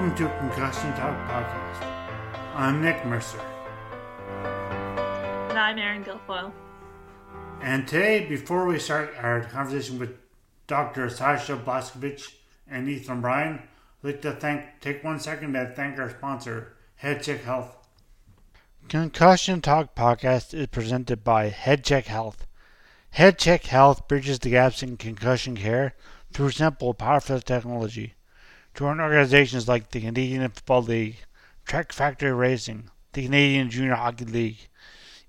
Welcome to Concussion Talk Podcast. I'm Nick Mercer. And I'm Erin Guilfoyle. And today, before we start our conversation with Dr. Sasha Blaskovich and Ethan O'Brien, I'd like to thank take one second to thank our sponsor, HeadCheck Health. Concussion Talk Podcast is presented by HeadCheck Health. HeadCheck Health bridges the gaps in concussion care through simple, powerful technology. Join organizations like the Canadian Football League, Track Factory Racing, the Canadian Junior Hockey League,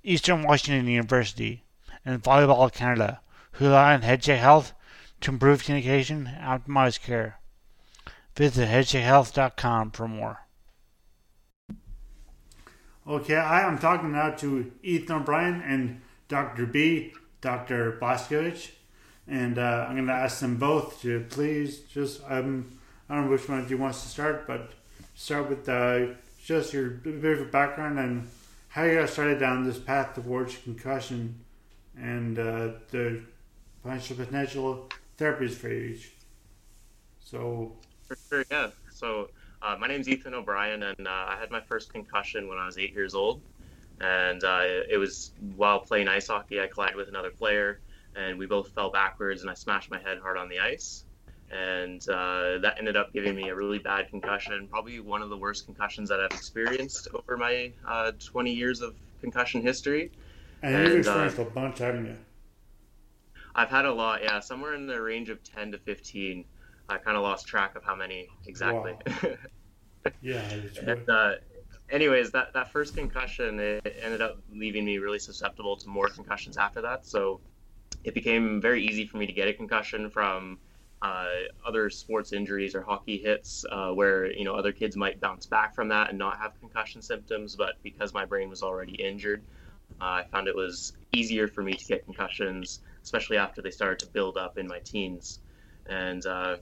Eastern Washington University, and Volleyball Canada, who rely on HeadCheck Health to improve communication and optimize care. Visit headcheckhealth.com for more. Okay, I am talking now to Ethan O'Brien and Dr. B, Dr. Blaskovich, and uh, I'm going to ask them both to please just um, I don't know which one of you wants to start, but start with uh, just your bit of background and how you got started down this path towards concussion and uh, the potential potential therapies for each. So, for sure, yeah. So, uh, my name's Ethan O'Brien, and uh, I had my first concussion when I was eight years old. And uh, it was while playing ice hockey, I collided with another player, and we both fell backwards, and I smashed my head hard on the ice and uh, that ended up giving me a really bad concussion, probably one of the worst concussions that I've experienced over my uh, 20 years of concussion history. And, and you've experienced uh, a bunch, haven't you? I've had a lot, yeah, somewhere in the range of 10 to 15. I kind of lost track of how many exactly. Wow. yeah. and, uh, anyways, that, that first concussion it ended up leaving me really susceptible to more concussions after that. So it became very easy for me to get a concussion from uh, other sports injuries or hockey hits uh, where you know other kids might bounce back from that and not have concussion symptoms but because my brain was already injured uh, i found it was easier for me to get concussions especially after they started to build up in my teens. And uh,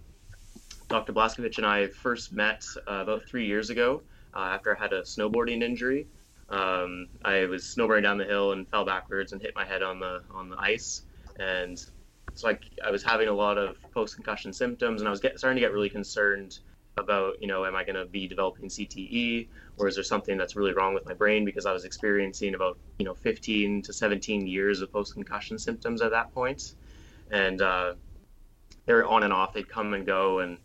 dr blaskovich and i first met uh, about three years ago uh, after i had a snowboarding injury. Um, i was snowboarding down the hill and fell backwards and hit my head on the on the ice. And so like I was having a lot of post concussion symptoms, and I was get, starting to get really concerned about you know am I going to be developing CTE or is there something that's really wrong with my brain because I was experiencing about you know 15 to 17 years of post concussion symptoms at that point, and uh, they're on and off. They'd come and go, and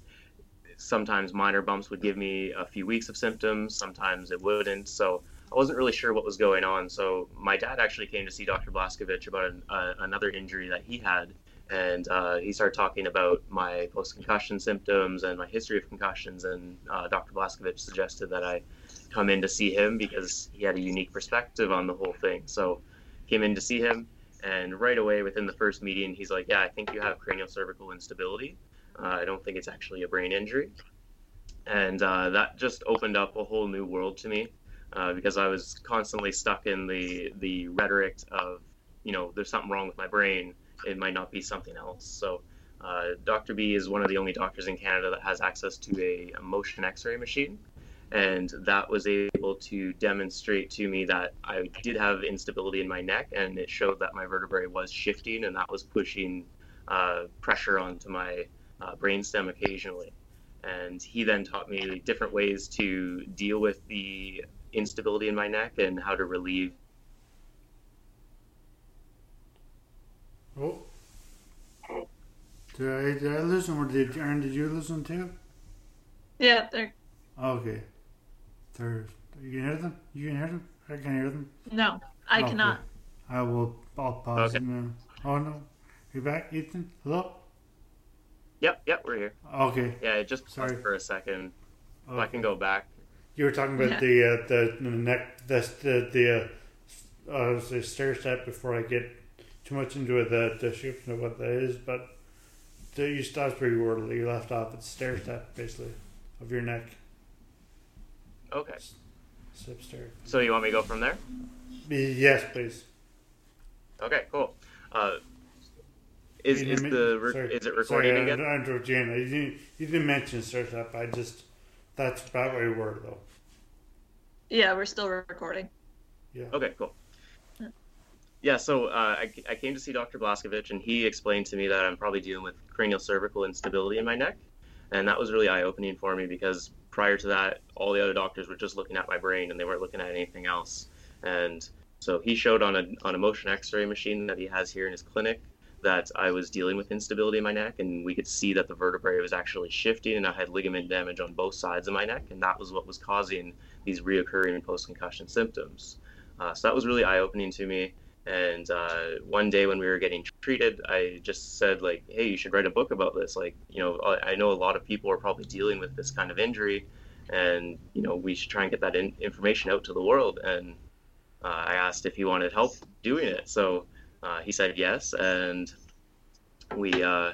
sometimes minor bumps would give me a few weeks of symptoms. Sometimes it wouldn't. So I wasn't really sure what was going on. So my dad actually came to see Dr. Blaskovich about an, uh, another injury that he had and uh, he started talking about my post-concussion symptoms and my history of concussions. And uh, Dr. Blaskovich suggested that I come in to see him because he had a unique perspective on the whole thing. So came in to see him, and right away within the first meeting, he's like, "Yeah, I think you have cranial cervical instability. Uh, I don't think it's actually a brain injury." And uh, that just opened up a whole new world to me uh, because I was constantly stuck in the the rhetoric of, you know, there's something wrong with my brain it might not be something else. So, uh, Dr. B is one of the only doctors in Canada that has access to a, a motion X-ray machine, and that was able to demonstrate to me that I did have instability in my neck, and it showed that my vertebrae was shifting, and that was pushing uh, pressure onto my uh, brainstem occasionally. And he then taught me different ways to deal with the instability in my neck and how to relieve. Oh. Did I, did I listen or did Erin, did you listen too? Yeah, they're Okay. There's, you can hear them? You can hear them? I can hear them. no, I Okay. cannot. I will, I'll pause Okay. it now. Oh no. You back, Ethan? Hello? Yep, yep, we're here. Okay. Yeah, it just Sorry. for a second. okay. I can go back. You were talking about Yeah. the, uh, the, the neck, the, the, the, uh, uh, the stair step before I get too much into it, the description of what that is, but the, you stopped pretty wordily. You left off at stair step, basically, of your neck. Okay. Step stair. So you want me to go from there? Yes, please. Okay, cool. Uh, is is didn't the re- is it recording sorry, again? I interrupted you. You didn't, you didn't mention stair step. I just, that's about where we were, though. Yeah, we're still recording. Yeah. Okay, cool. Yeah, so uh, I, I came to see Dr. Blaskovich, and he explained to me that I'm probably dealing with cranial cervical instability in my neck. And that was really eye opening for me because prior to that, all the other doctors were just looking at my brain and they weren't looking at anything else. And so he showed on a, on a motion x ray machine that he has here in his clinic that I was dealing with instability in my neck, and we could see that the vertebrae was actually shifting, and I had ligament damage on both sides of my neck, and that was what was causing these reoccurring post concussion symptoms. Uh, so that was really eye opening to me. And uh, one day when we were getting treated, I just said like, "Hey, you should write a book about this. Like, you know, I know a lot of people are probably dealing with this kind of injury, and you know, we should try and get that in- information out to the world." And uh, I asked if he wanted help doing it. So uh, he said yes, and we uh,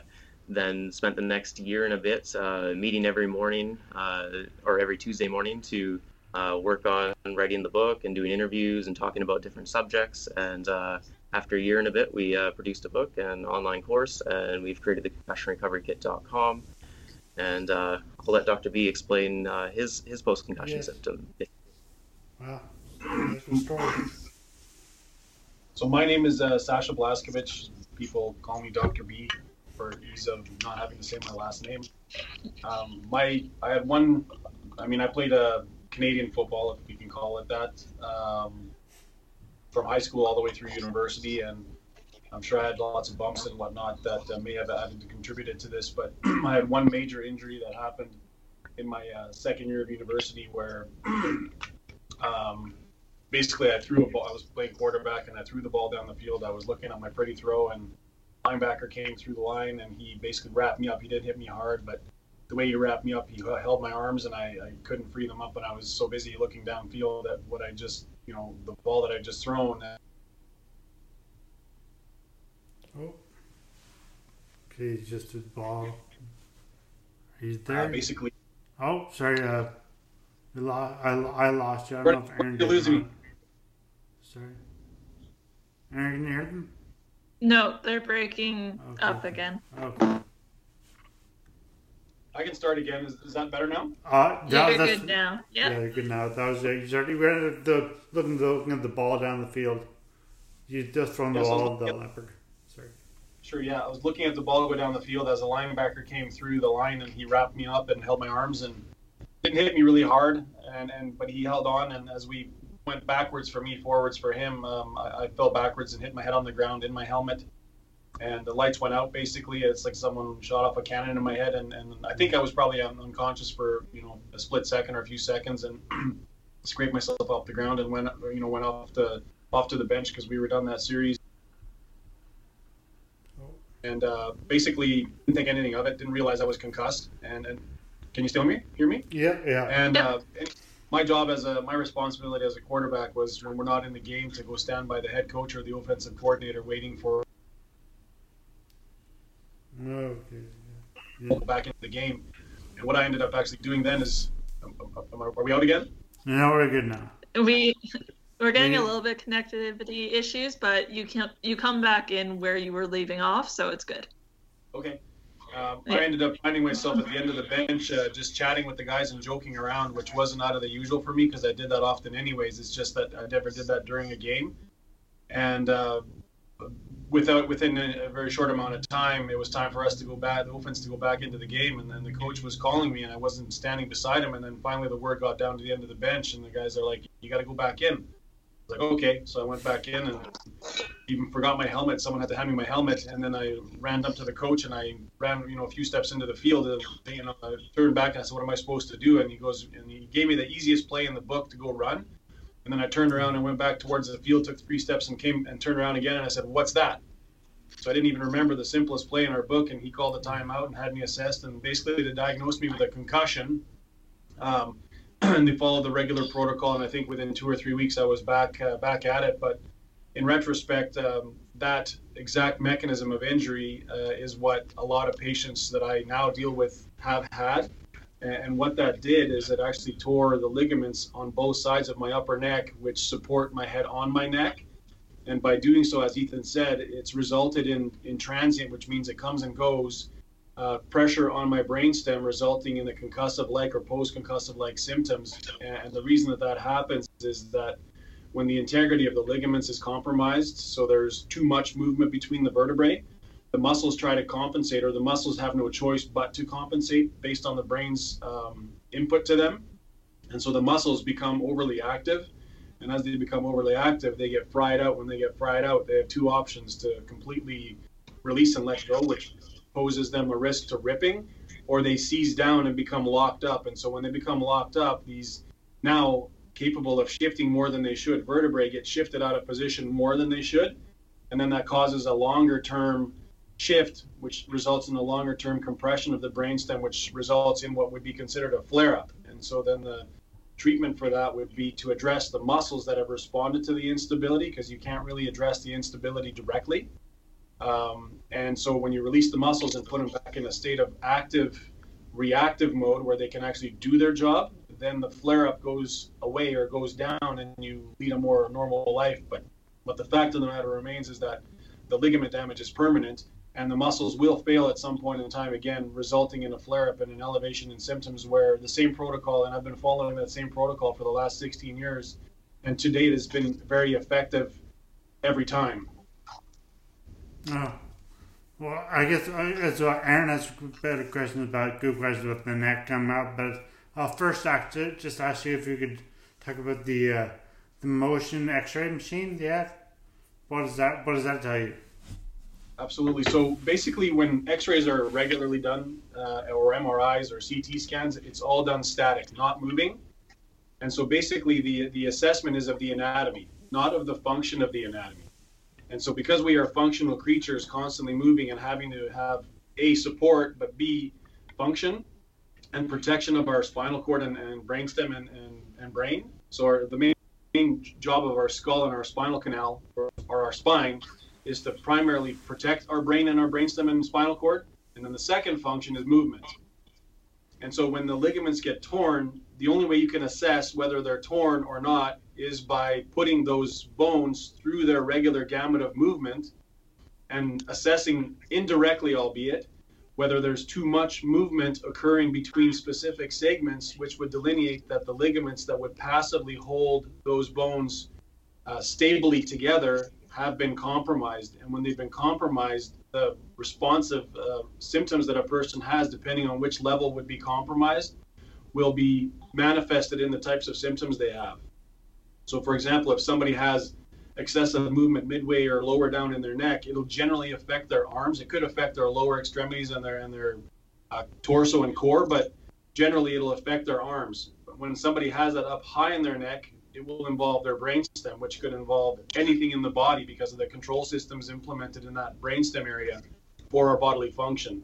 then spent the next year and a bit uh, meeting every morning uh, or every Tuesday morning to uh, work on writing the book and doing interviews and talking about different subjects. And uh, after a year and a bit, we uh, produced a book and online course, and we've created the concussionrecoverykit.com. And uh, I'll let Dr. B explain uh, his his post concussion Yes. symptom. Wow. That's a story. So my name is uh, Sasha Blaskovich. People call me Dr. B for ease of not having to say my last name. Um, my I had one. I mean, I played uh, Canadian football, if we can call it that, um, from high school all the way through university, and I'm sure I had lots of bumps and whatnot that uh, may have added to contributed to this. But I had one major injury that happened in my uh, second year of university where. um, basically I threw a ball. I was playing quarterback and I threw the ball down the field. I was looking at my pretty throw and linebacker came through the line and he basically wrapped me up. He didn't hit me hard, but the way he wrapped me up, he held my arms and I, I couldn't free them up. And I was so busy looking downfield at what I just, you know, the ball that I just thrown. Oh. Okay, he's just a ball. He's Uh, there. basically, oh, sorry. Uh, we I, I lost you. I don't know if Erin You're losing me. Sorry. Erin, can you hear them? No, they're breaking Okay. up again. Okay. I can start again. Is, is that better now? Uh, Yeah, that- you're that's- good now. Yeah, Yeah. you're good now. That was it. You started, you were at the looking, the, looking at the ball down the field. You just thrown the Yes, ball at the looking leopard. Sorry. Sure, yeah. I was looking at the ball go down the field as a linebacker came through the line and he wrapped me up and held my arms and didn't hit me really hard and, and but he held on and as we went backwards for me, forwards for him, um, I, I fell backwards and hit my head on the ground in my helmet. And the lights went out basically. It's like someone shot off a cannon in my head and, and I think I was probably un- unconscious for, you know, a split second or a few seconds and scraped myself off the ground and went you know, went off the off to the bench because we were done that series and uh, basically didn't think anything of it. Didn't realize I was concussed. And, and can you still hear me? Hear me? Yeah, yeah. And Yep. uh, and my job as a my responsibility as a quarterback was when we're not in the game to go stand by the head coach or the offensive coordinator, waiting for Okay. back into the game. And what I ended up actually doing then is, um, um, are we out again? Now we're good now. We we're getting a little bit connectivity issues, but you can you come back in where you were leaving off, so it's good. Okay. Um, Yeah. I ended up finding myself at the end of the bench, uh, just chatting with the guys and joking around, which wasn't out of the usual for me because I did that often anyways. It's just that I never did that during a game. And uh, without within a, very short amount of time, it was time for us to go back, the offense to go back into the game. And then the coach was calling me, and I wasn't standing beside him. And then finally, the word got down to the end of the bench, and the guys are like, "You got to go back in." I was like, "Okay." So I went back in, and even forgot my helmet. Someone had to hand me my helmet, and then I ran up to the coach, and I ran, you know, a few steps into the field, and you know, I turned back, and I said, "What am I supposed to do?" And he goes, and he gave me the easiest play in the book to go run. And then I turned around and went back towards the field, took three steps, and came and turned around again. And I said, "What's that?" So I didn't even remember the simplest play in our book, and he called the timeout and had me assessed, and basically they diagnosed me with a concussion. Um, and they followed the regular protocol, and I think within two or three weeks I was back uh, back at it. But in retrospect, um, that exact mechanism of injury uh, is what a lot of patients that I now deal with have had. And what that did is it actually tore the ligaments on both sides of my upper neck, which support my head on my neck. And by doing so, as Ethan said, it's resulted in, in transient, which means it comes and goes, uh, pressure on my brainstem, resulting in the concussive like or post concussive like symptoms. And the reason that that happens is that when the integrity of the ligaments is compromised, so there's too much movement between the vertebrae, the muscles try to compensate, or the muscles have no choice but to compensate based on the brain's um, input to them. And so the muscles become overly active. And as they become overly active, they get fried out. When they get fried out, they have two options to completely release and let go, which poses them a risk to ripping, or they seize down and become locked up. And so when they become locked up, these now capable of shifting more than they should vertebrae get shifted out of position more than they should. And then that causes a longer term shift, which results in a longer term compression of the brainstem, which results in what would be considered a flare up. And so then the treatment for that would be to address the muscles that have responded to the instability, because you can't really address the instability directly. Um, and so when you release the muscles and put them back in a state of active reactive mode where they can actually do their job, then the flare up goes away or goes down and you lead a more normal life. But but the fact of the matter remains is that the ligament damage is permanent and the muscles will fail at some point in time again, resulting in a flare up and an elevation in symptoms where the same protocol, and I've been following that same protocol for the last 16 years, and to date has been very effective every time. Oh. Well, I guess as well, Erin has better questions about good questions about the neck come out, but I'll first ask, just ask you if you could talk about the uh, the motion X-ray machine. Yeah, what does that what does that tell you? Absolutely. So basically, when X-rays are regularly done, uh, or MRIs or CT scans, it's all done static, not moving. And so basically, the the assessment is of the anatomy, not of the function of the anatomy. And so because we are functional creatures, constantly moving and having to have a support, but b function and protection of our spinal cord and, and brainstem and, and, and brain. So our, the main, main job of our skull and our spinal canal or, or our spine is to primarily protect our brain and our brainstem and spinal cord. And then the second function is movement. And so when the ligaments get torn, the only way you can assess whether they're torn or not is by putting those bones through their regular gamut of movement and assessing indirectly, albeit, whether there's too much movement occurring between specific segments, which would delineate that the ligaments that would passively hold those bones uh, stably together have been compromised. And when they've been compromised, the responsive uh, symptoms that a person has, depending on which level would be compromised, will be manifested in the types of symptoms they have. So, for example, if somebody has excessive movement midway or lower down in their neck, it'll generally affect their arms. It could affect their lower extremities and their and their uh, torso and core, but generally it'll affect their arms. But when somebody has that up high in their neck, it will involve their brainstem, which could involve anything in the body because of the control systems implemented in that brainstem area for our bodily function.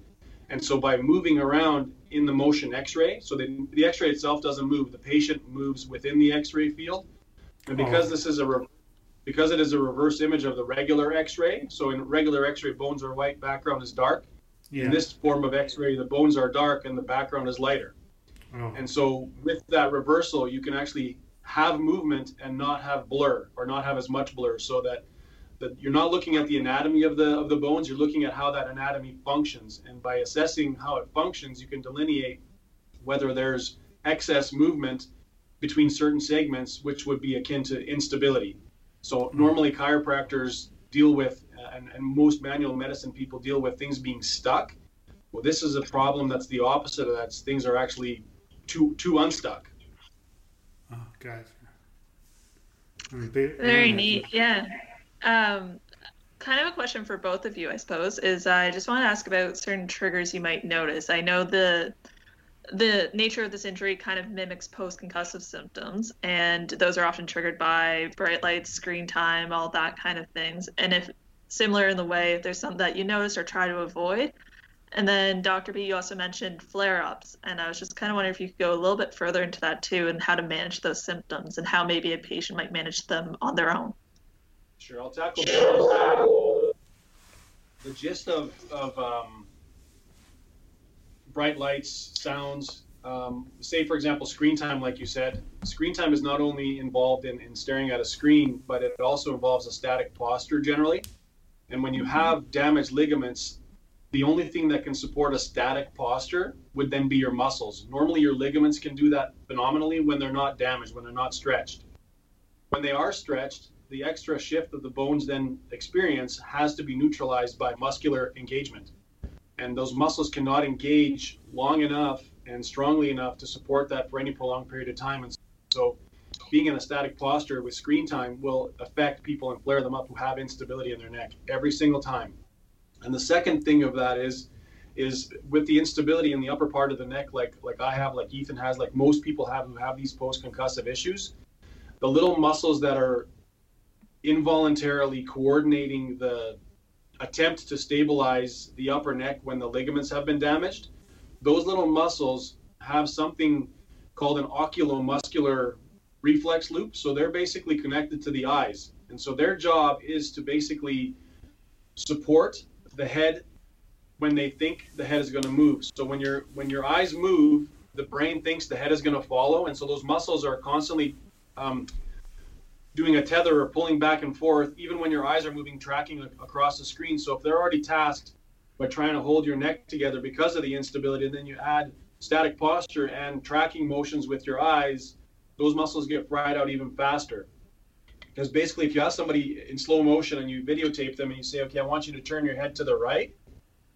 And so by moving around in the motion x-ray, so the, the x-ray itself doesn't move, the patient moves within the x-ray field. And because oh. this is a re- because it is a reverse image of the regular x-ray, so in regular x-ray bones are white, background is dark. Yeah. In this form of x-ray, the bones are dark and the background is lighter. Oh. And so with that reversal, you can actually have movement and not have blur or not have as much blur so that that you're not looking at the anatomy of the of the bones you're looking at how that anatomy functions and by assessing how it functions you can delineate whether there's excess movement between certain segments which would be akin to instability so normally chiropractors deal with uh, and, and most manual medicine people deal with things being stuck. Well, this is a problem that's the opposite of that. Things are actually too too unstuck. Gotcha. Very neat. Yeah. Um, kind of a question for both of you, I suppose, is I just want to ask about certain triggers you might notice. I know the the nature of this injury kind of mimics post-concussive symptoms, and those are often triggered by bright lights, screen time, all that kind of things. And if similar in the way, if there's something that you notice or try to avoid. And then Dr. B, you also mentioned flare-ups, and I was just kind of wondering if you could go a little bit further into that too, and how to manage those symptoms, and how maybe a patient might manage them on their own. Sure, I'll tackle the gist of, of um, bright lights, sounds. Um, say, for example, screen time, like you said. Screen time is not only involved in, in staring at a screen, but it also involves a static posture generally. And when you have damaged ligaments, the only thing that can support a static posture would then be your muscles. Normally, your ligaments can do that phenomenally when they're not damaged, when they're not stretched. When they are stretched, the extra shift that the bones then experience has to be neutralized by muscular engagement. And those muscles cannot engage long enough and strongly enough to support that for any prolonged period of time. And so, being in a static posture with screen time will affect people and flare them up who have instability in their neck every single time. And the second thing of that is, is with the instability in the upper part of the neck, like like I have, like Ethan has, like most people have who have these post concussive issues, the little muscles that are involuntarily coordinating the attempt to stabilize the upper neck when the ligaments have been damaged, those little muscles have something called an oculomuscular reflex loop. So they're basically connected to the eyes. And so their job is to basically support the head when they think the head is going to move. So when your when your eyes move, the brain thinks the head is going to follow, and so those muscles are constantly um, doing a tether or pulling back and forth, even when your eyes are moving, tracking across the screen. So if they're already tasked by trying to hold your neck together because of the instability, and then you add static posture and tracking motions with your eyes, those muscles get fried out even faster. Because basically, if you have somebody in slow motion and you videotape them and you say, okay, I want you to turn your head to the right,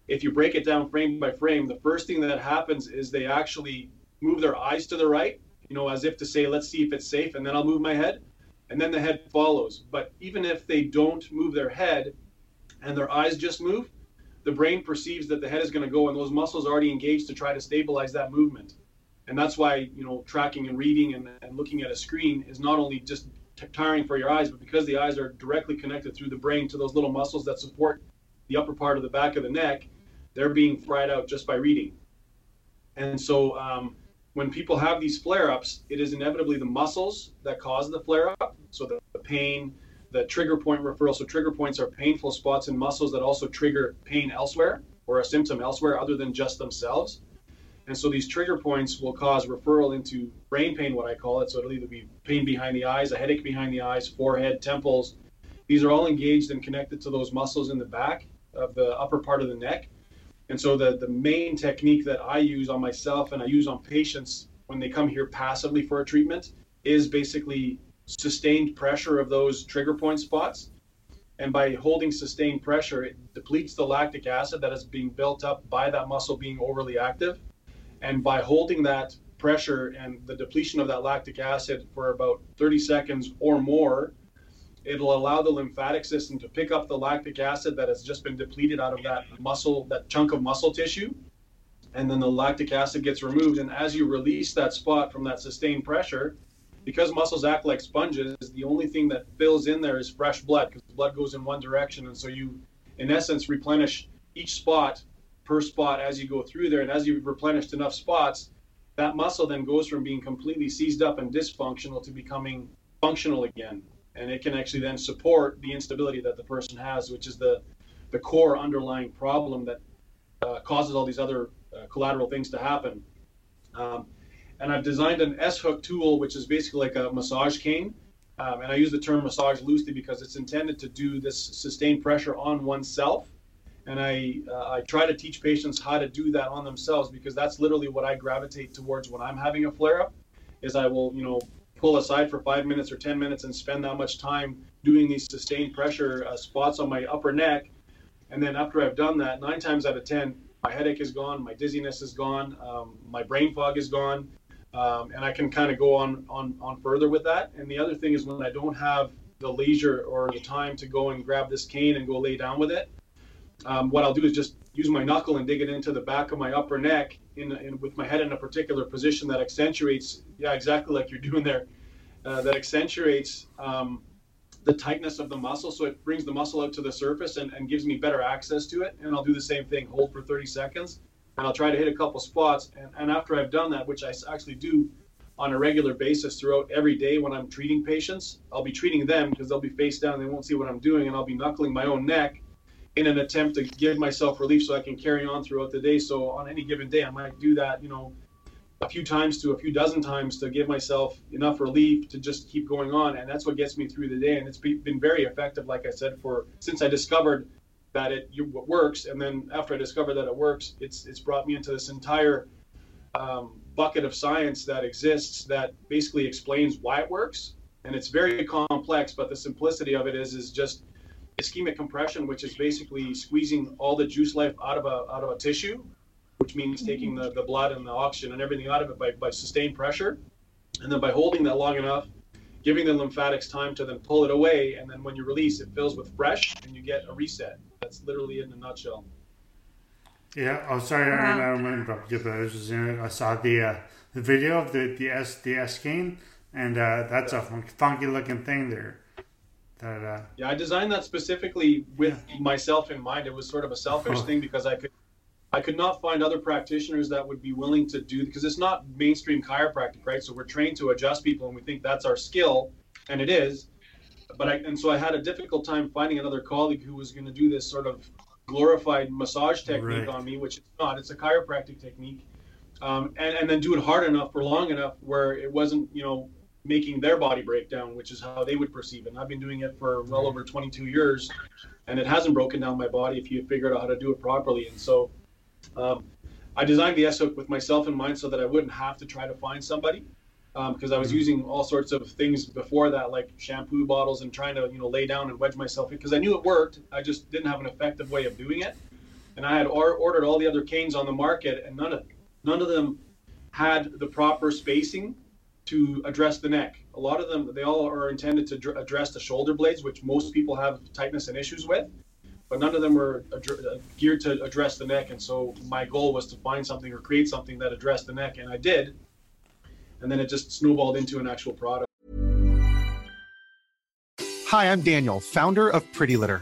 if you break it down frame by frame, the first thing that happens is they actually move their eyes to the right, you know, as if to say, let's see if it's safe, and then I'll move my head and then the head follows. But even if they don't move their head and their eyes just move, the brain perceives that the head is going to go and those muscles are already engaged to try to stabilize that movement. And that's why, you know, tracking and reading and, and looking at a screen is not only just tiring for your eyes, but because the eyes are directly connected through the brain to those little muscles that support the upper part of the back of the neck, they're being fried out just by reading. And so, um, when people have these flare ups, it is inevitably the muscles that cause the flare up. So the, the, pain, the trigger point referral. So trigger points are painful spots in muscles that also trigger pain elsewhere or a symptom elsewhere other than just themselves. And so these trigger points will cause referral into brain pain, what I call it. So it'll either be pain behind the eyes, a headache behind the eyes, forehead, temples. These are all engaged and connected to those muscles in the back of the upper part of the neck. And so the, the main technique that I use on myself and I use on patients when they come here passively for a treatment is basically sustained pressure of those trigger point spots. And by holding sustained pressure, it depletes the lactic acid that is being built up by that muscle being overly active. And by holding that pressure and the depletion of that lactic acid for about 30 seconds or more, It'll allow the lymphatic system to pick up the lactic acid that has just been depleted out of that muscle, that chunk of muscle tissue. And then the lactic acid gets removed. And as you release that spot from that sustained pressure, because muscles act like sponges, the only thing that fills in there is fresh blood because blood goes in one direction. And so you, in essence, replenish each spot per spot as you go through there. And as you've replenished enough spots, that muscle then goes from being completely seized up and dysfunctional to becoming functional again and it can actually then support the instability that the person has, which is the the core underlying problem that uh, causes all these other uh, collateral things to happen. Um, and I've designed an S hook tool, which is basically like a massage cane. Um, and I use the term massage loosely because it's intended to do this sustained pressure on oneself. And I, uh, I try to teach patients how to do that on themselves because that's literally what I gravitate towards when I'm having a flare up. Is I will, you know, pull aside for five minutes or 10 minutes and spend that much time doing these sustained pressure uh, spots on my upper neck. And then after I've done that, nine times out of 10, my headache is gone, my dizziness is gone, um, my brain fog is gone, um, and I can kind of go on, on, on further with that. And the other thing is when I don't have the leisure or the time to go and grab this cane and go lay down with it, um, what I'll do is just use my knuckle and dig it into the back of my upper neck in, in with my head in a particular position that accentuates, yeah, exactly like you're doing there, uh, that accentuates um, the tightness of the muscle. So it brings the muscle out to the surface and, and gives me better access to it. And I'll do the same thing, hold for 30 seconds, and I'll try to hit a couple spots. And, and after I've done that, which I actually do on a regular basis throughout every day when I'm treating patients, I'll be treating them because they'll be face down, they won't see what I'm doing, and I'll be knuckling my own neck in an attempt to give myself relief so I can carry on throughout the day. So on any given day, I might do that, you know, a few times to a few dozen times to give myself enough relief to just keep going on. And that's what gets me through the day. And it's been very effective, like I said, for since I discovered that it works. And then after I discovered that it works, it's it's brought me into this entire um, bucket of science that exists that basically explains why it works. And it's very complex, but the simplicity of it is is just ischemic compression, which is basically squeezing all the juice life out of a out of a tissue, which means taking the, the blood and the oxygen and everything out of it by, by sustained pressure. And then by holding that long enough, giving the lymphatics time to then pull it away, and then when you release, it fills with fresh and you get a reset. That's literally in a nutshell. Yeah, oh sorry, I didn't interrupt you, but I was just I saw the uh, the video of the the S the S cane, and uh, that's a funky looking thing there. That, uh, yeah, I designed that specifically with yeah. myself in mind. It was sort of a selfish oh. thing because I could I could not find other practitioners that would be willing to do because it's not mainstream chiropractic, right? So we're trained to adjust people and we think that's our skill, and it is. But I and so I had a difficult time finding another colleague who was going to do this sort of glorified massage technique right. on me, which it's not. It's a chiropractic technique, um, and and then do it hard enough for long enough where it wasn't, you know, making their body break down, which is how they would perceive it. And I've been doing it for well over 22 years, and it hasn't broken down my body if you figured out how to do it properly. And so, um, I designed the S hook with myself in mind so that I wouldn't have to try to find somebody because um, I was mm-hmm. using all sorts of things before that, like shampoo bottles and trying to you know lay down and wedge myself in because I knew it worked. I just didn't have an effective way of doing it, and I had or- ordered all the other canes on the market, and none of none of them had the proper spacing to address the neck. A lot of them, they all are intended to dr- address the shoulder blades, which most people have tightness and issues with, but none of them were ad- uh, geared to address the neck. And so my goal was to find something or create something that addressed the neck, and I did. And then it just snowballed into an actual product. Hi, I'm Daniel, founder of Pretty Litter.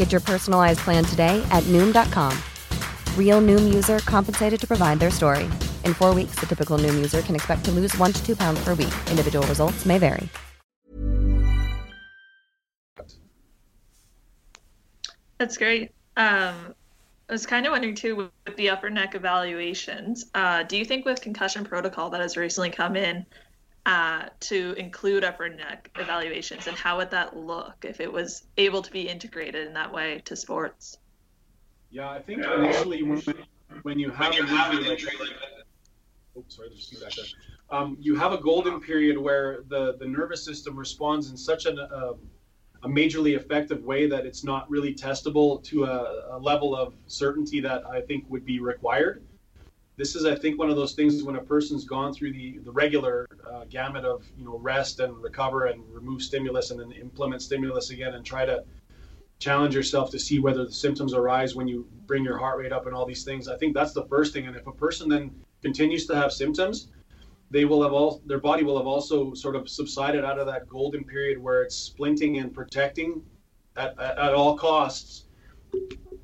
Get your personalized plan today at Noom.com. Real Noom user compensated to provide their story. In four weeks, the typical Noom user can expect to lose one to two pounds per week. Individual results may vary. That's great. Um, I was kind of wondering too with the upper neck evaluations. Uh, do you think with concussion protocol that has recently come in uh, to include upper neck evaluations, and how would that look if it was able to be integrated in that way to sports? Yeah, I think initially when, when you have an injury like, oh, sorry, there's feedback there. Um, you have a golden period where the, the nervous system responds in such an, uh, a majorly effective way that it's not really testable to a, a, level of certainty that I think would be required. This is, I think, one of those things when a person's gone through the, the regular uh, gamut of you know rest and recover and remove stimulus and then implement stimulus again and try to challenge yourself to see whether the symptoms arise when you bring your heart rate up and all these things. I think that's the first thing. And if a person then continues to have symptoms, they will have all their body will have also sort of subsided out of that golden period where it's splinting and protecting at, at, at all costs,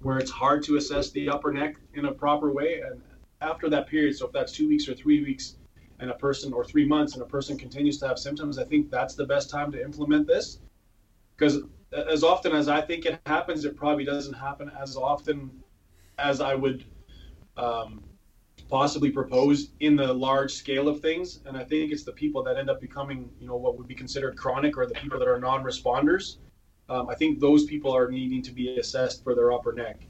where it's hard to assess the upper neck in a proper way. And after that period, so if that's two weeks or three weeks, and a person or three months, and a person continues to have symptoms, I think that's the best time to implement this because as often as I think it happens, it probably doesn't happen as often as I would um, possibly propose in the large scale of things. And I think it's the people that end up becoming, you know, what would be considered chronic or the people that are non-responders. Um, I think those people are needing to be assessed for their upper neck.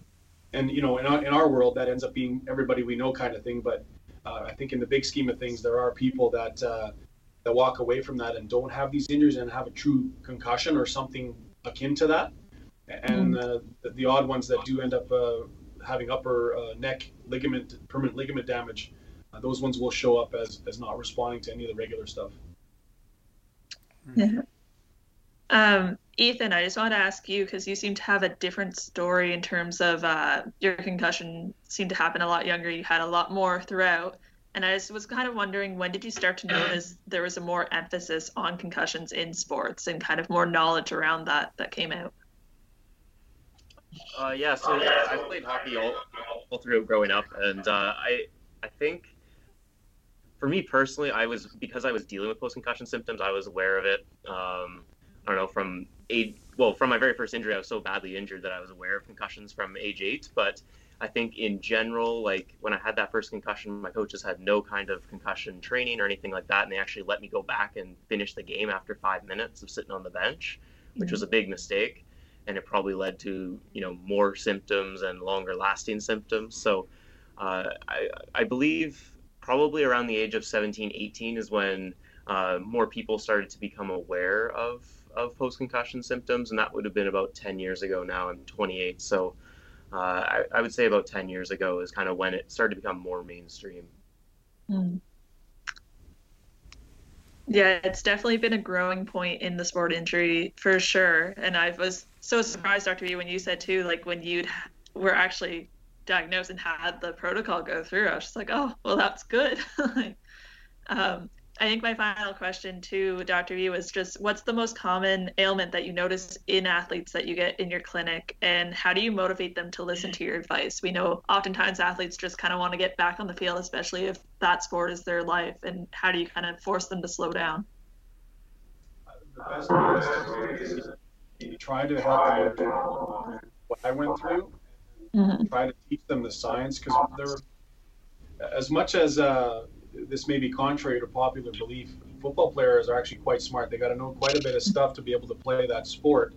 And, you know, in our, in our world, that ends up being everybody we know kind of thing. But uh, I think in the big scheme of things, there are people that, uh, that walk away from that and don't have these injuries and have a true concussion or something akin to that. And mm. uh, the, the, odd ones that do end up uh, having upper uh, neck ligament, permanent ligament damage, uh, those ones will show up as, as not responding to any of the regular stuff. Yeah. Um, Ethan, I just want to ask you because you seem to have a different story in terms of uh, your concussion seemed to happen a lot younger. You had a lot more throughout. And I just was kind of wondering when did you start to notice there was a more emphasis on concussions in sports and kind of more knowledge around that that came out? Uh, yeah, so I played hockey all, all through growing up, and uh, I I think for me personally, I was because I was dealing with post concussion symptoms, I was aware of it. Um, I don't know from age well from my very first injury, I was so badly injured that I was aware of concussions from age eight, but I think in general, like when I had that first concussion, my coaches had no kind of concussion training or anything like that, and they actually let me go back and finish the game after five minutes of sitting on the bench, which mm-hmm. was a big mistake, and it probably led to you know more symptoms and longer lasting symptoms. So uh, I, I believe probably around the age of 17, 18 is when uh, more people started to become aware of of post concussion symptoms, and that would have been about 10 years ago. Now I'm 28, so uh, I, I, would say about 10 years ago is kind of when it started to become more mainstream. Mm. Yeah, it's definitely been a growing point in the sport injury for sure. And I was so surprised, Dr. B, when you said too, like when you were actually diagnosed and had the protocol go through, I was just like, oh, well, that's good. um, I think my final question to Dr. B was just what's the most common ailment that you notice in athletes that you get in your clinic and how do you motivate them to listen to your advice? We know oftentimes athletes just kind of want to get back on the field, especially if that sport is their life. And how do you kind of force them to slow down? The best way is to try to help them with what I went through, mm-hmm. try to teach them the science because as much as uh, this may be contrary to popular belief. Football players are actually quite smart. They got to know quite a bit of stuff to be able to play that sport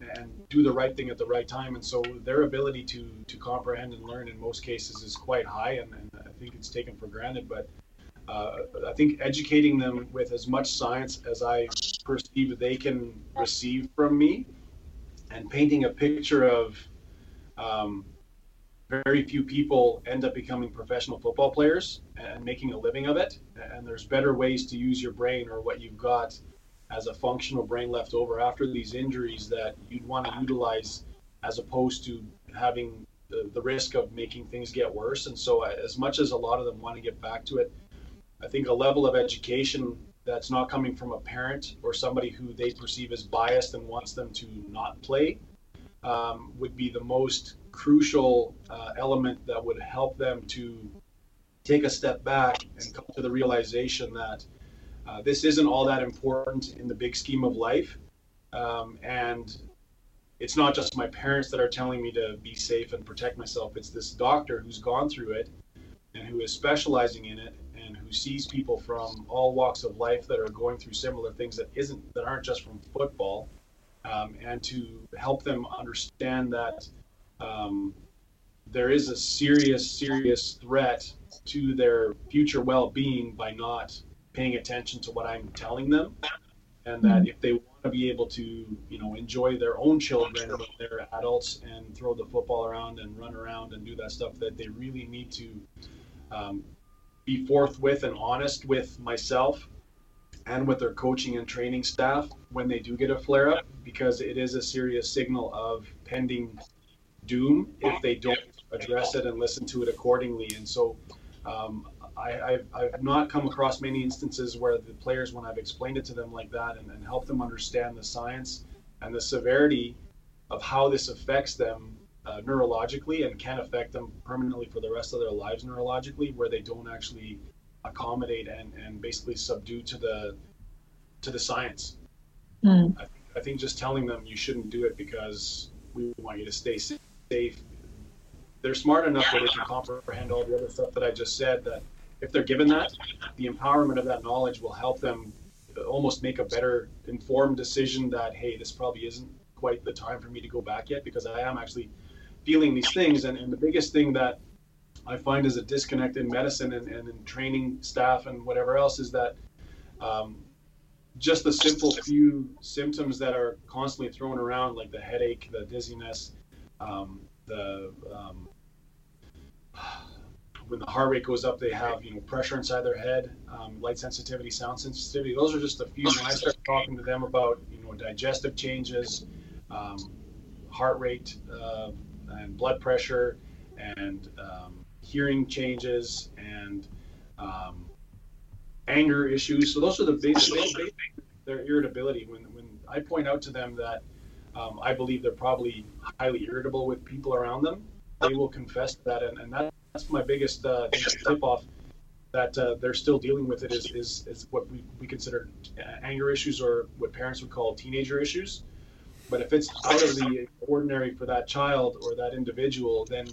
and do the right thing at the right time. And so their ability to to comprehend and learn in most cases is quite high, and, and I think it's taken for granted. But uh, I think educating them with as much science as I perceive they can receive from me, and painting a picture of um, very few people end up becoming professional football players and making a living of it. And there's better ways to use your brain or what you've got as a functional brain left over after these injuries that you'd want to utilize as opposed to having the, the risk of making things get worse. And so, as much as a lot of them want to get back to it, I think a level of education that's not coming from a parent or somebody who they perceive as biased and wants them to not play um, would be the most crucial uh, element that would help them to take a step back and come to the realization that uh, this isn't all that important in the big scheme of life. Um, and it's not just my parents that are telling me to be safe and protect myself. It's this doctor who's gone through it and who is specializing in it and who sees people from all walks of life that are going through similar things that isn't that aren't just from football, um, and to help them understand that um, there is a serious, serious threat to their future well-being by not paying attention to what I'm telling them, and that if they want to be able to, you know, enjoy their own children when they're adults and throw the football around and run around and do that stuff, that they really need to um, be forthwith and honest with myself and with their coaching and training staff when they do get a flare up, because it is a serious signal of pending doom if they don't address it and listen to it accordingly. And so um, I, have not come across many instances where the players, when I've explained it to them like that and, and helped them understand the science and the severity of how this affects them uh, neurologically and can affect them permanently for the rest of their lives neurologically, where they don't actually accommodate and, and basically subdue to the to the science. Mm. I, I think just telling them you shouldn't do it because we want you to stay safe. They're smart enough that they can comprehend all the other stuff that I just said. That if they're given that, the empowerment of that knowledge will help them almost make a better informed decision that hey, this probably isn't quite the time for me to go back yet because I am actually feeling these things. And, and the biggest thing that I find is a disconnect in medicine and, and in training staff and whatever else is that um, just the simple few symptoms that are constantly thrown around, like the headache, the dizziness, um, the um, when the heart rate goes up, they have you know pressure inside their head, um, light sensitivity, sound sensitivity. Those are just a few. When I start talking to them about you know digestive changes, um, heart rate, uh, and blood pressure, and um, hearing changes, and um, anger issues. So those are the basic, their irritability. When when I point out to them that um, I believe they're probably highly irritable with people around them, they will confess that, and, and that, that's my biggest uh, tip off that uh, they're still dealing with it is, is, is what we, we consider anger issues or what parents would call teenager issues. But if it's out of the ordinary for that child or that individual, then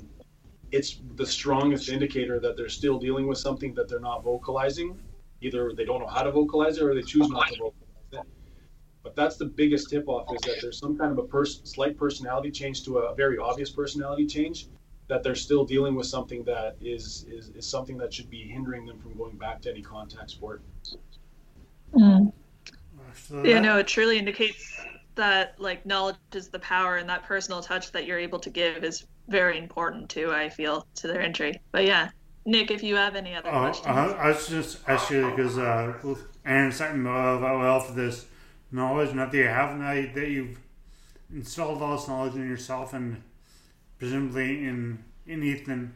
it's the strongest indicator that they're still dealing with something that they're not vocalizing. Either they don't know how to vocalize it or they choose not to vocalize. But that's the biggest tip off is that there's some kind of a pers- slight personality change to a very obvious personality change that they're still dealing with something that is, is, is something that should be hindering them from going back to any contact sport. Mm. Yeah, no, it truly indicates that like knowledge is the power and that personal touch that you're able to give is very important too, I feel, to their injury. But yeah, Nick, if you have any other oh, questions. Uh, I was just asking because uh, Erin talking about well for this knowledge, not that you have, that, that you've installed all this knowledge in yourself and presumably in in Ethan.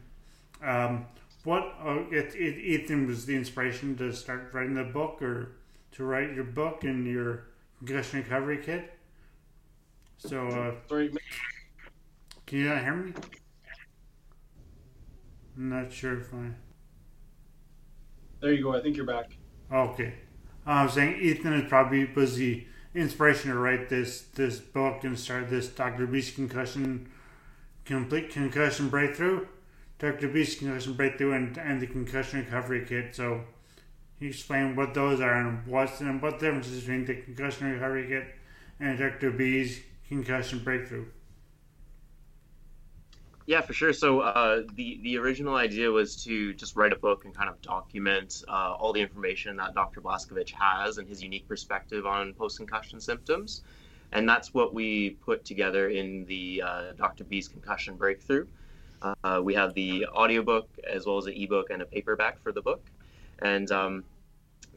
Um, what uh, it, it, Ethan was the inspiration to start writing the book or to write your book and your concussion recovery kit. So, uh, sorry, can you not hear me? I'm not sure if I. There you go. I think you're back. Okay, I was saying Ethan is probably was the inspiration to write this this book and start this Dr. B's concussion complete concussion breakthrough, Dr. B's concussion breakthrough, and, and the concussion recovery kit. So he explained what those are and what's and what the difference between the concussion recovery kit and Dr. B's concussion breakthrough. Yeah, for sure. So uh, the the original idea was to just write a book and kind of document uh, all the information that Dr. Blaskovich has and his unique perspective on post concussion symptoms and that's what we put together in the uh, Dr. B's concussion breakthrough. Uh, we have the audiobook as well as an ebook and a paperback for the book, and um,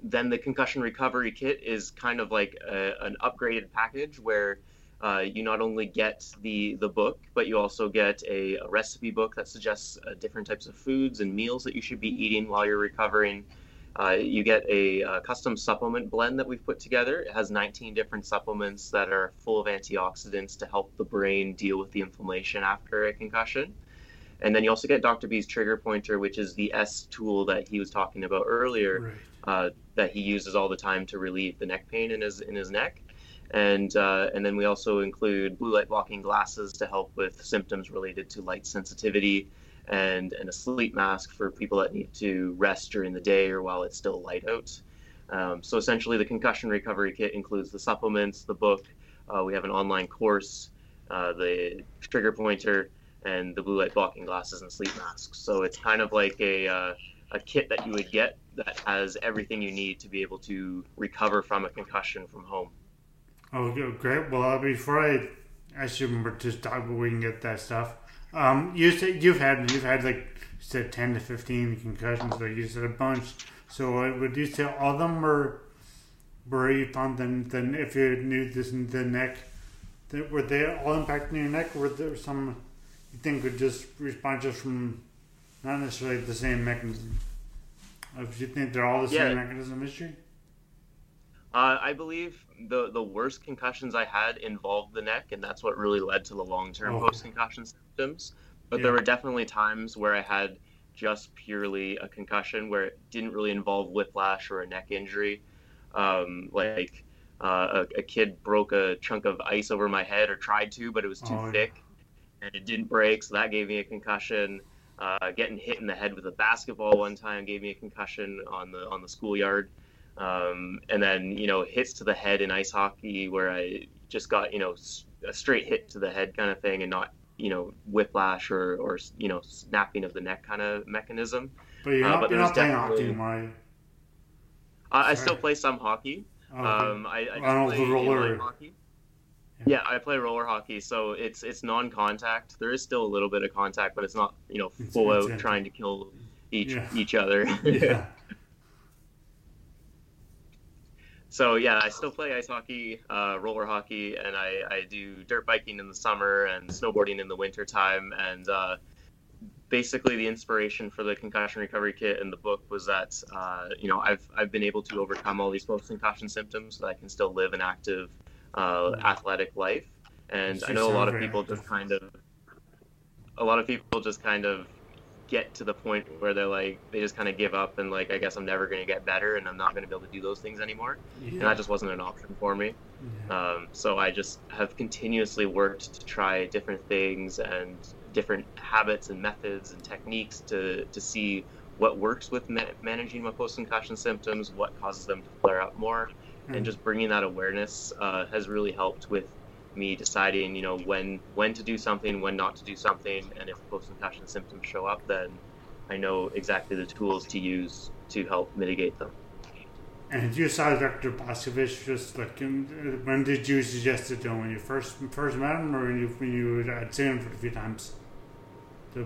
then the concussion recovery kit is kind of like a, an upgraded package where uh, you not only get the the book, but you also get a, a recipe book that suggests uh, different types of foods and meals that you should be eating while you're recovering. Uh, you get a, a, custom supplement blend that we've put together. It has 19 different supplements that are full of antioxidants to help the brain deal with the inflammation after a concussion. And then you also get Dr. B's trigger pointer, which is the S tool that he was talking about earlier, right. uh, that he uses all the time to relieve the neck pain in his in his neck. And uh, and then we also include blue light blocking glasses to help with symptoms related to light sensitivity and, and a sleep mask for people that need to rest during the day or while it's still light out. Um, so essentially, the concussion recovery kit includes the supplements, the book. Uh, we have an online course, uh, the trigger pointer, and the blue light blocking glasses and sleep masks. So it's kind of like a uh, a kit that you would get that has everything you need to be able to recover from a concussion from home. Oh, great! Well, before I actually remember to talk about we can get that stuff. Um, you said you've had you've had like you said ten to fifteen concussions, but you said a bunch. So uh, would you say all of them were were you found then then if you knew this in the neck, that were they all impacting your neck? Or were there some you think would just respond just from not necessarily the same mechanism? If you think they're all the yeah. same mechanism issue? Uh, I believe the the worst concussions I had involved the neck, and that's what really led to the long term oh. post concussion symptoms. But yeah. there were definitely times where I had just purely a concussion where it didn't really involve whiplash or a neck injury. Um, like uh, a, a, kid broke a chunk of ice over my head or tried to, but it was too oh, thick and it didn't break, so that gave me a concussion. Uh, getting hit in the head with a basketball one time gave me a concussion on the on the schoolyard. Um, and then, you know, hits to the head in ice hockey where I just got, you know, a straight hit to the head kind of thing and not, you know, whiplash or, or you know, snapping of the neck kind of mechanism. But you're uh, not, uh, but you're not playing hockey anymore. Uh, I still play some hockey. Oh, okay. um, I, I, I play roller hockey. Yeah. yeah. I play roller hockey, so it's it's non-contact. There is still a little bit of contact, but it's not you know full it's, out it's, trying to kill each yeah. each other. yeah. so yeah, I still play ice hockey, uh, roller hockey, and I, I do dirt biking in the summer and snowboarding in the winter time. And uh, basically, the inspiration for the concussion recovery kit and the book was that uh, you know I've I've been able to overcome all these post concussion symptoms, so that I can still live an active, uh, athletic life. And I know a lot of people just kind of a lot of people just kind of get to the point where they're like they just kind of give up and like I guess I'm never going to get better and I'm not going to be able to do those things anymore. Yeah. And that just wasn't an option for me. Yeah. Um, so I just have continuously worked to try different things and different habits and methods and techniques to to see what works with ma- managing my post concussion symptoms, what causes them to flare up more, mm. and just bringing that awareness uh, has really helped with me deciding, you know, when when to do something, when not to do something, and if post-concussion symptoms show up, then I know exactly the tools to use to help mitigate them. And you saw Dr. Blaskovich just like when did you suggest it to him? When you first first met him, or when you when you had seen him for a few times?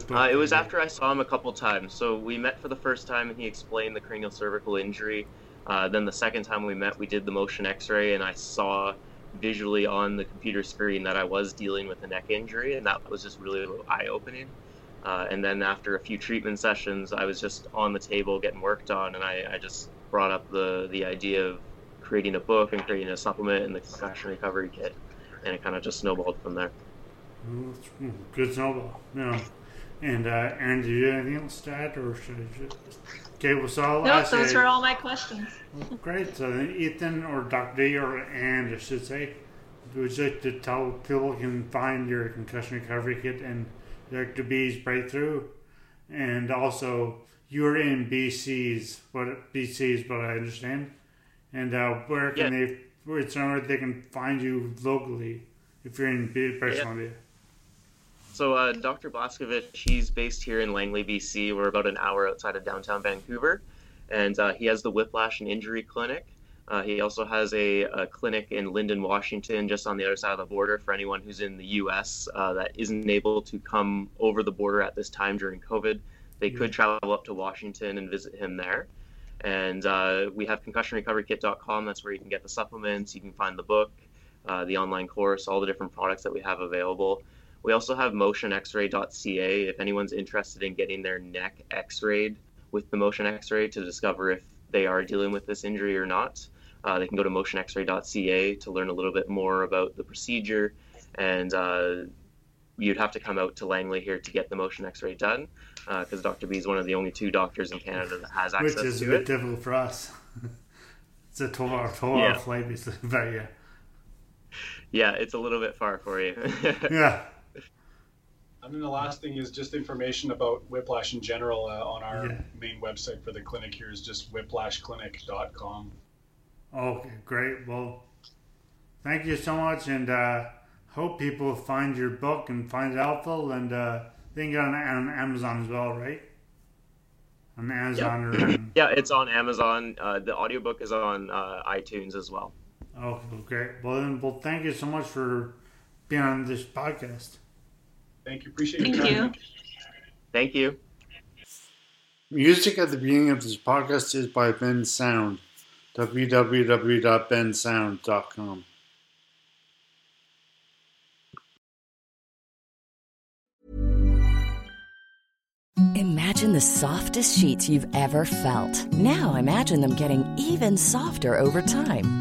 Uh, it was after I saw him a couple times. So we met for the first time, and he explained the cranial cervical injury. Uh, then the second time we met, we did the motion X-ray, and I saw visually on the computer screen that I was dealing with a neck injury, and that was just really eye opening. Uh, and then after a few treatment sessions, I was just on the table getting worked on, and I, I just brought up the the idea of creating a book and creating a supplement and the concussion recovery kit, and it kind of just snowballed from there. Good snowball, yeah. And uh, Erin, do you have anything else to add, or should I just? Okay, well, so I'll nope, those are all my questions. Well, great. So then Ethan or Dr. B or and I should say, would you like to tell people can find your concussion recovery kit and Dr. B's breakthrough, and also you're in BC's what BC's what I understand, and uh, where can yeah. they where somewhere they can find you locally if you're in British yeah. Columbia. So uh, Dr. Blaskovich, he's based here in Langley, BC. We're about an hour outside of downtown Vancouver, and uh, he has the Whiplash and Injury Clinic. Uh, he also has a, a, clinic in Lynden, Washington, just on the other side of the border for anyone who's in the U.S. Uh, that isn't able to come over the border at this time during COVID. They mm-hmm. could travel up to Washington and visit him there. And uh, we have concussionrecoverykit.com. That's where you can get the supplements. You can find the book, uh, the online course, all the different products that we have available. We also have motionxray.ca if anyone's interested in getting their neck x-rayed with the motion x-ray to discover if they are dealing with this injury or not. Uh, they can go to motionxray.ca to learn a little bit more about the procedure, and uh, you'd have to come out to Langley here to get the motion X-ray done, because uh, Dr. B is one of the only two doctors in Canada that has access Which is a bit it. difficult for us. it's a 12 hour, 12 hour Yeah. flight, but yeah. Yeah, it's a little bit far for you. Yeah. And then the last thing is just information about whiplash in general uh, on our Yeah. main website for the clinic here is just whiplashclinic.com. Okay, great. Well, thank you so much, and uh, hope people find your book and find it helpful, and uh, they can get it on, on Amazon as well, right? On Amazon or on, yeah, it's on Amazon. Uh, the audiobook is on uh, iTunes as well. okay, great. Well, then, well, thank you so much for being on this podcast. Thank you. Appreciate your Thank time. you. Thank you. Music at the beginning of this podcast is by Bensound. www.bensound.com. Imagine the softest sheets you've ever felt. Now imagine them getting even softer over time.